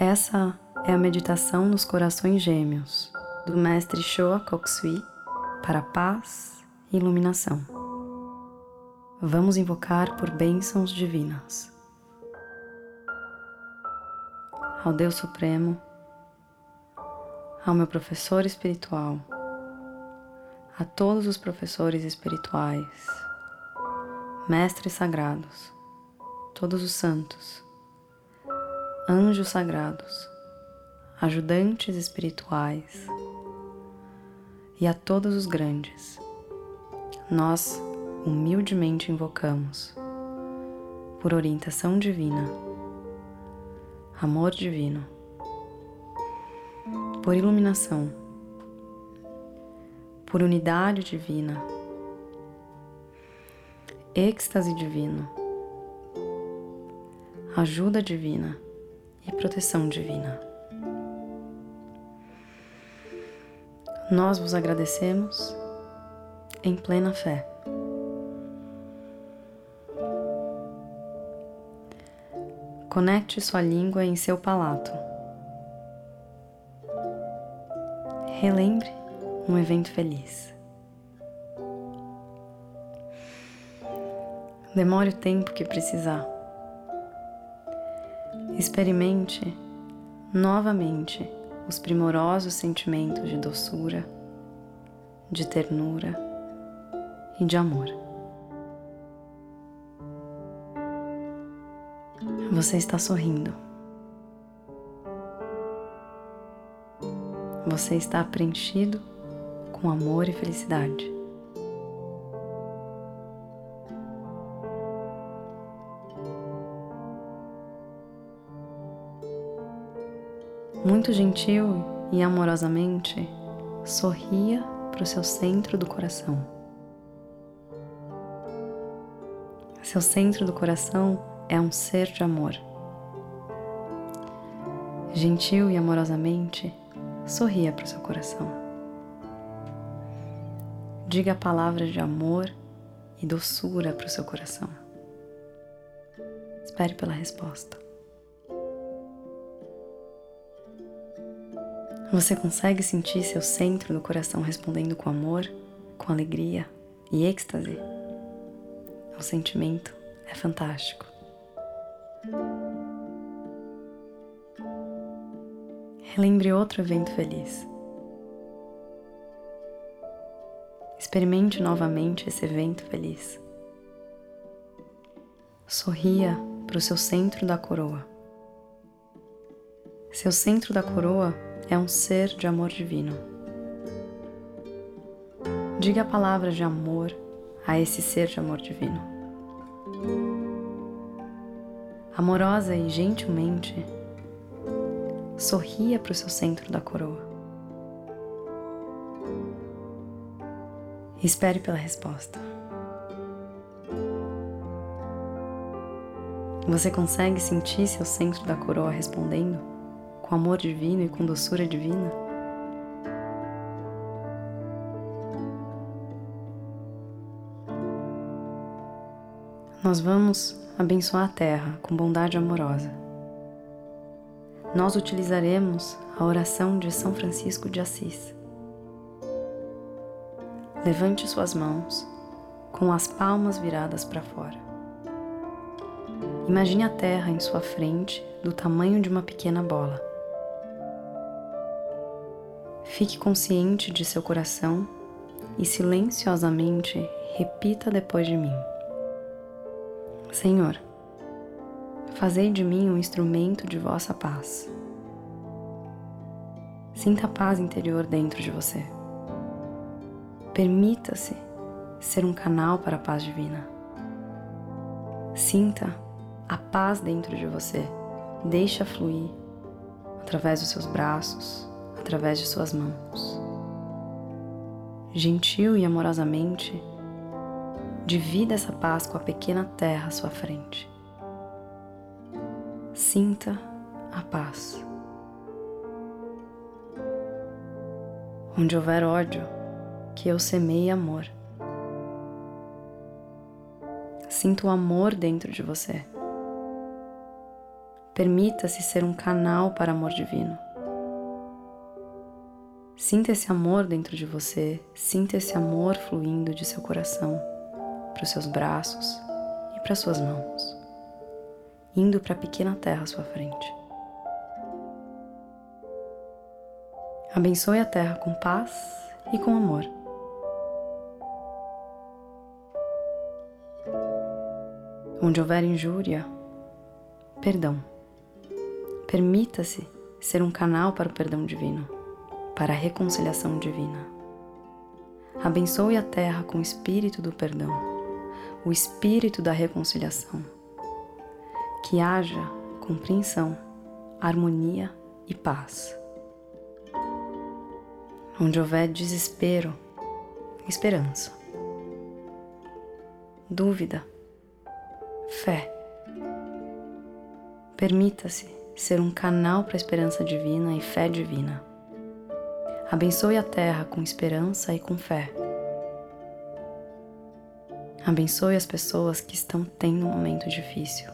Essa é a meditação nos corações gêmeos do mestre Shoa Koksui para paz e iluminação. Vamos invocar por bênçãos divinas. Ao Deus Supremo, ao meu professor espiritual, a todos os professores espirituais, mestres sagrados, todos os santos, anjos sagrados, ajudantes espirituais e a todos os grandes, nós humildemente invocamos, por orientação divina, amor divino, por iluminação, por unidade divina, êxtase divino, ajuda divina e proteção divina. Nós vos agradecemos em plena fé. Conecte sua língua em seu palato. Relembre um evento feliz. Demore o tempo que precisar. Experimente novamente os primorosos sentimentos de doçura, de ternura e de amor. Você está sorrindo. Você está preenchido com amor e felicidade. Muito gentil e amorosamente, sorria para o seu centro do coração. Seu centro do coração é um ser de amor. Gentil e amorosamente, sorria para o seu coração. Diga palavras de amor e doçura para o seu coração. Espere pela resposta. Você consegue sentir seu centro do coração respondendo com amor, com alegria e êxtase? O sentimento é fantástico. Relembre outro evento feliz. Experimente novamente esse evento feliz. Sorria para o seu centro da coroa. Seu centro da coroa é um ser de amor divino. Diga palavras de amor a esse ser de amor divino. Amorosa e gentilmente, sorria para o seu centro da coroa. Espere pela resposta. Você consegue sentir seu centro da coroa respondendo? Com amor divino e com doçura divina? Nós vamos abençoar a terra com bondade amorosa. Nós utilizaremos a oração de São Francisco de Assis. Levante suas mãos com as palmas viradas para fora. Imagine a terra em sua frente do tamanho de uma pequena bola. Fique consciente de seu coração e silenciosamente repita depois de mim: Senhor, fazei de mim um instrumento de vossa paz. Sinta a paz interior dentro de você. Permita-se ser um canal para a paz divina. Sinta a paz dentro de você. Deixa fluir através dos seus braços, através de suas mãos. Gentil e amorosamente, divida essa paz com a pequena terra à sua frente. Sinta a paz. Onde houver ódio, que eu semeie amor. Sinta o amor dentro de você. Permita-se ser um canal para amor divino. Sinta esse amor dentro de você, sinta esse amor fluindo de seu coração para os seus braços e para suas mãos, indo para a pequena terra à sua frente. Abençoe a terra com paz e com amor. Onde houver injúria, perdão. Permita-se ser um canal para o perdão divino, para a reconciliação divina. Abençoe a terra com o espírito do perdão, o espírito da reconciliação. Que haja compreensão, harmonia e paz. Onde houver desespero, esperança, dúvida, fé. Permita-se ser um canal para a esperança divina e fé divina. Abençoe a terra com esperança e com fé. Abençoe as pessoas que estão tendo um momento difícil.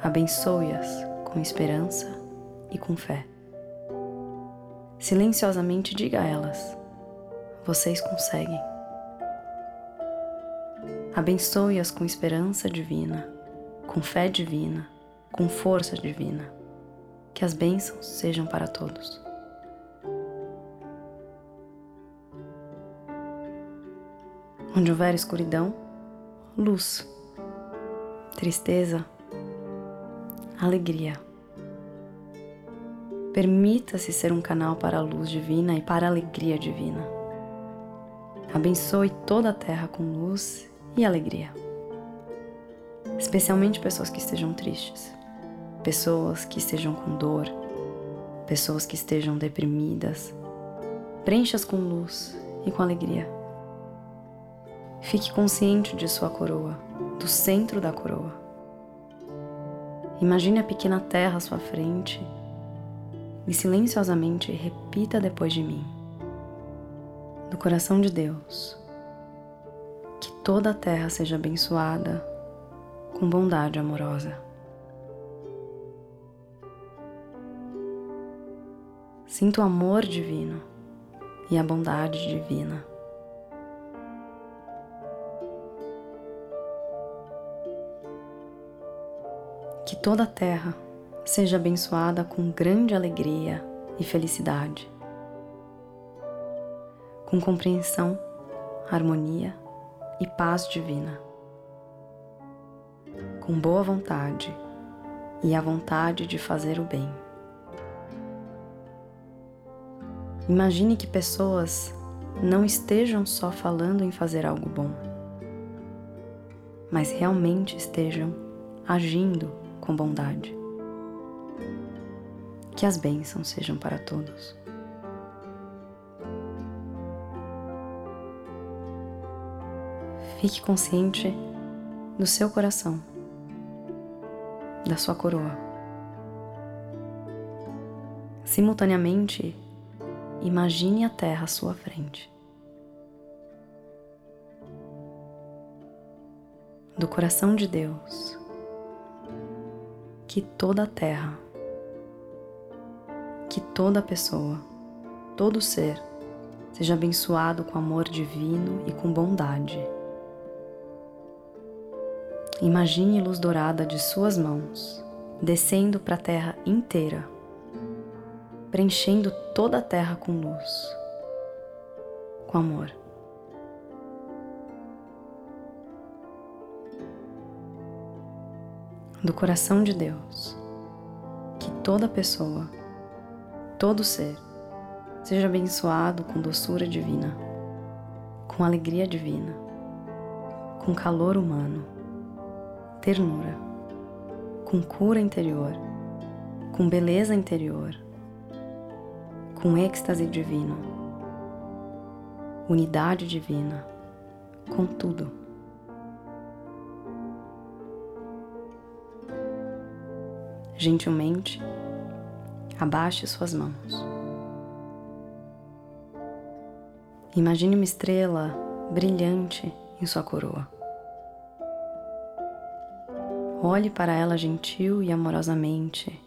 Abençoe-as com esperança e com fé. Silenciosamente diga a elas: vocês conseguem. Abençoe-as com esperança divina, com fé divina, com força divina. Que as bênçãos sejam para todos. Onde houver escuridão, luz, tristeza, alegria. Permita-se ser um canal para a luz divina e para a alegria divina. Abençoe toda a terra com luz e alegria. Especialmente pessoas que estejam tristes, pessoas que estejam com dor, pessoas que estejam deprimidas. Preencha-as com luz e com alegria. Fique consciente de sua coroa, do centro da coroa. Imagine a pequena terra à sua frente e silenciosamente repita depois de mim. Do coração de Deus, toda a terra seja abençoada com bondade amorosa. Sinto o amor divino e a bondade divina. Que toda a terra seja abençoada com grande alegria e felicidade, com compreensão, harmonia e paz divina. Com boa vontade e a vontade de fazer o bem. Imagine que pessoas não estejam só falando em fazer algo bom, mas realmente estejam agindo com bondade. Que as bênçãos sejam para todos. Fique consciente do seu coração, da sua coroa. Simultaneamente, imagine a terra à sua frente. Do coração de Deus, que toda a terra, que toda pessoa, todo ser seja abençoado com amor divino e com bondade. Imagine luz dourada de suas mãos descendo para a terra inteira, preenchendo toda a terra com luz, com amor. Do coração de Deus, que toda pessoa, todo ser, seja abençoado com doçura divina, com alegria divina, com calor humano ternura, com cura interior, com beleza interior, com êxtase divino, unidade divina, com tudo. Gentilmente, abaixe suas mãos. Imagine uma estrela brilhante em sua coroa. Olhe para ela gentil e amorosamente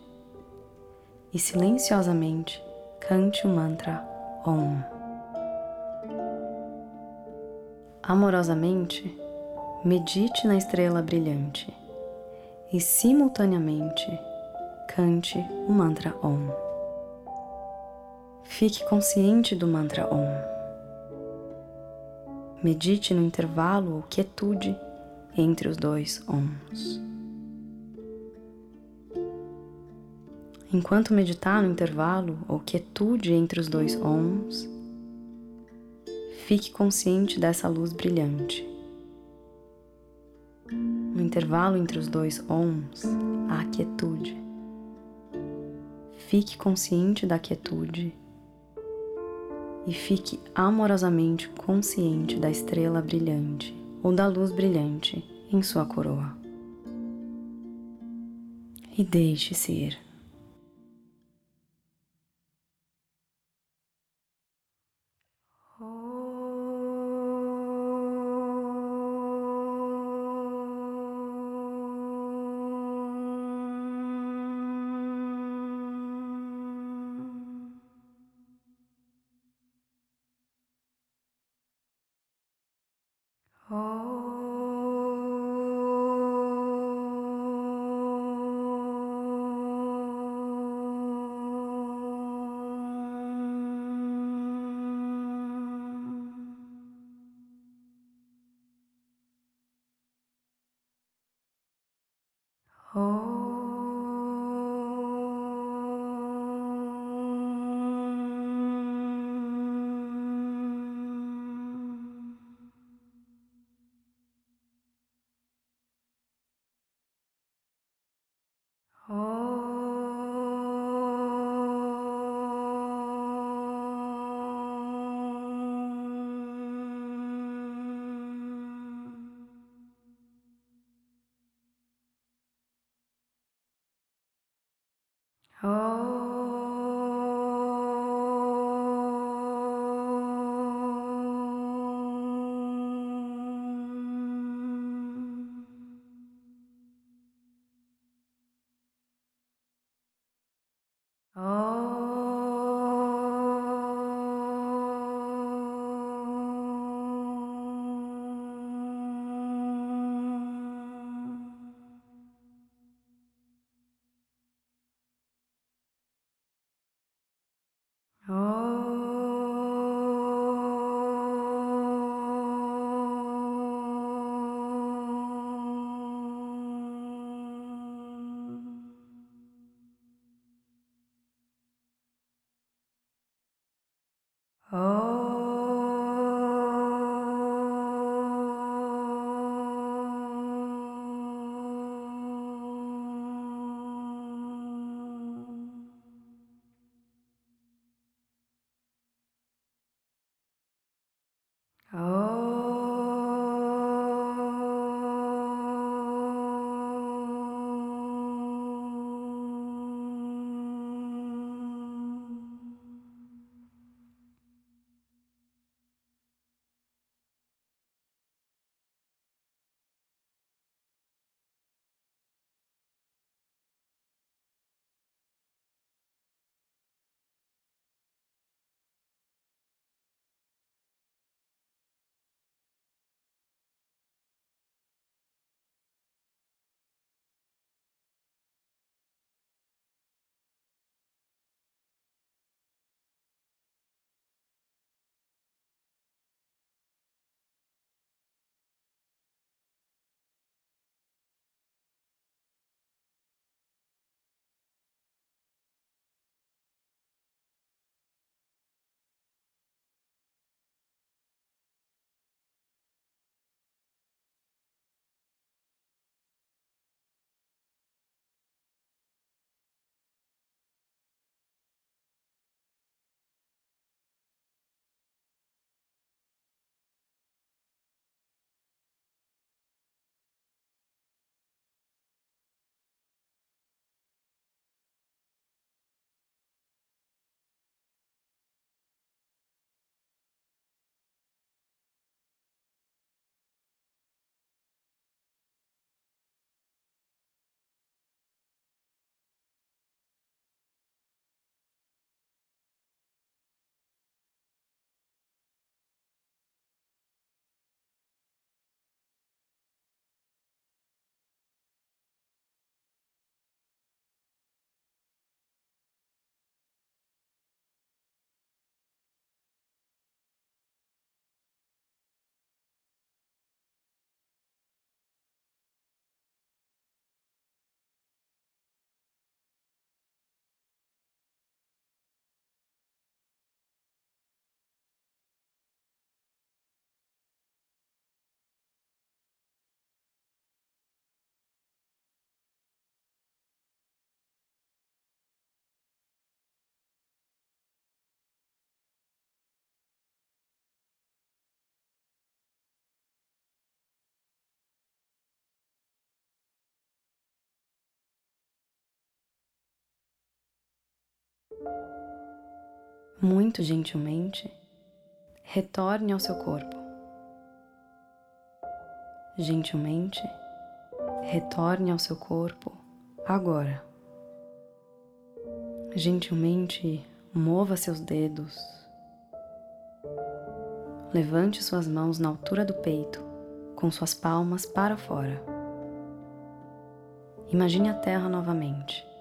e silenciosamente cante o mantra Om. Amorosamente, medite na estrela brilhante e simultaneamente cante o mantra Om. Fique consciente do mantra Om. Medite no intervalo ou quietude entre os dois Oms. Enquanto meditar no intervalo ou quietude entre os dois Oms, fique consciente dessa luz brilhante. No intervalo entre os dois Oms, há quietude. Fique consciente da quietude e fique amorosamente consciente da estrela brilhante ou da luz brilhante em sua coroa. E deixe-se ir. Oh. Oh. Oh. Muito gentilmente, retorne ao seu corpo. Gentilmente, retorne ao seu corpo agora. Gentilmente, mova seus dedos. Levante suas mãos na altura do peito, com suas palmas para fora. Imagine a terra novamente.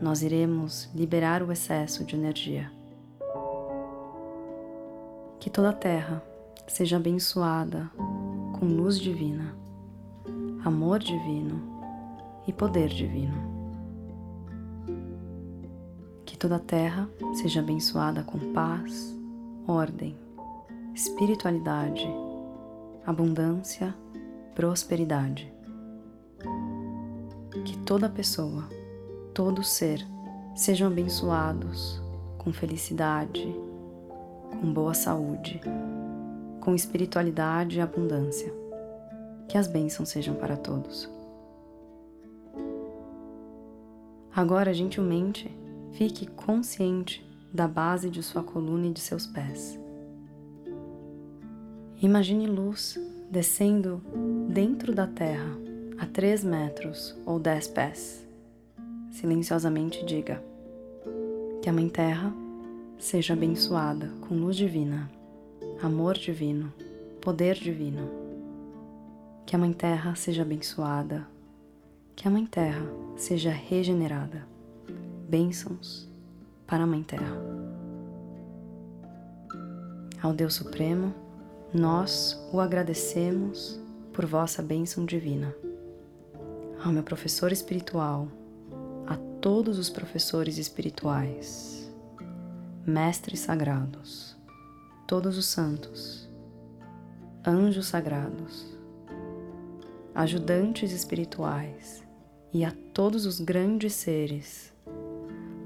Nós iremos liberar o excesso de energia. Que toda a terra seja abençoada com luz divina, amor divino e poder divino. Que toda a terra seja abençoada com paz, ordem, espiritualidade, abundância, prosperidade. Que toda pessoa, todo ser sejam abençoados com felicidade, com boa saúde, com espiritualidade e abundância. Que as bênçãos sejam para todos. Agora, gentilmente, fique consciente da base de sua coluna e de seus pés. Imagine luz descendo dentro da terra a 3 metros ou 10 pés. Silenciosamente diga: Que a Mãe Terra seja abençoada com luz divina amor divino, poder divino. Que a Mãe Terra seja abençoada, que a Mãe Terra seja regenerada. Bênçãos para a Mãe Terra. Ao Deus Supremo, nós o agradecemos por vossa bênção divina. Ao meu professor espiritual, todos os professores espirituais, mestres sagrados, todos os santos, anjos sagrados, ajudantes espirituais e a todos os grandes seres,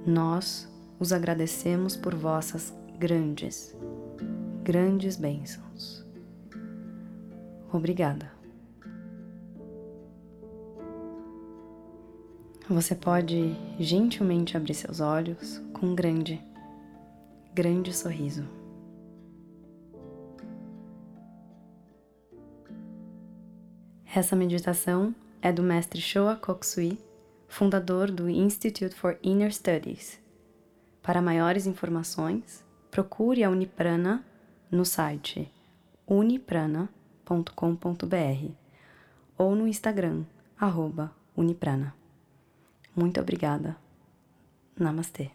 nós os agradecemos por vossas grandes, grandes bênçãos. Obrigada. Você pode gentilmente abrir seus olhos com um grande, grande sorriso. Essa meditação é do mestre Shoa Koksui, fundador do Institute for Inner Studies. Para maiores informações, procure a Uniprana no site uniprana.com.br ou no Instagram, arroba Uniprana. Muito obrigada. Namastê.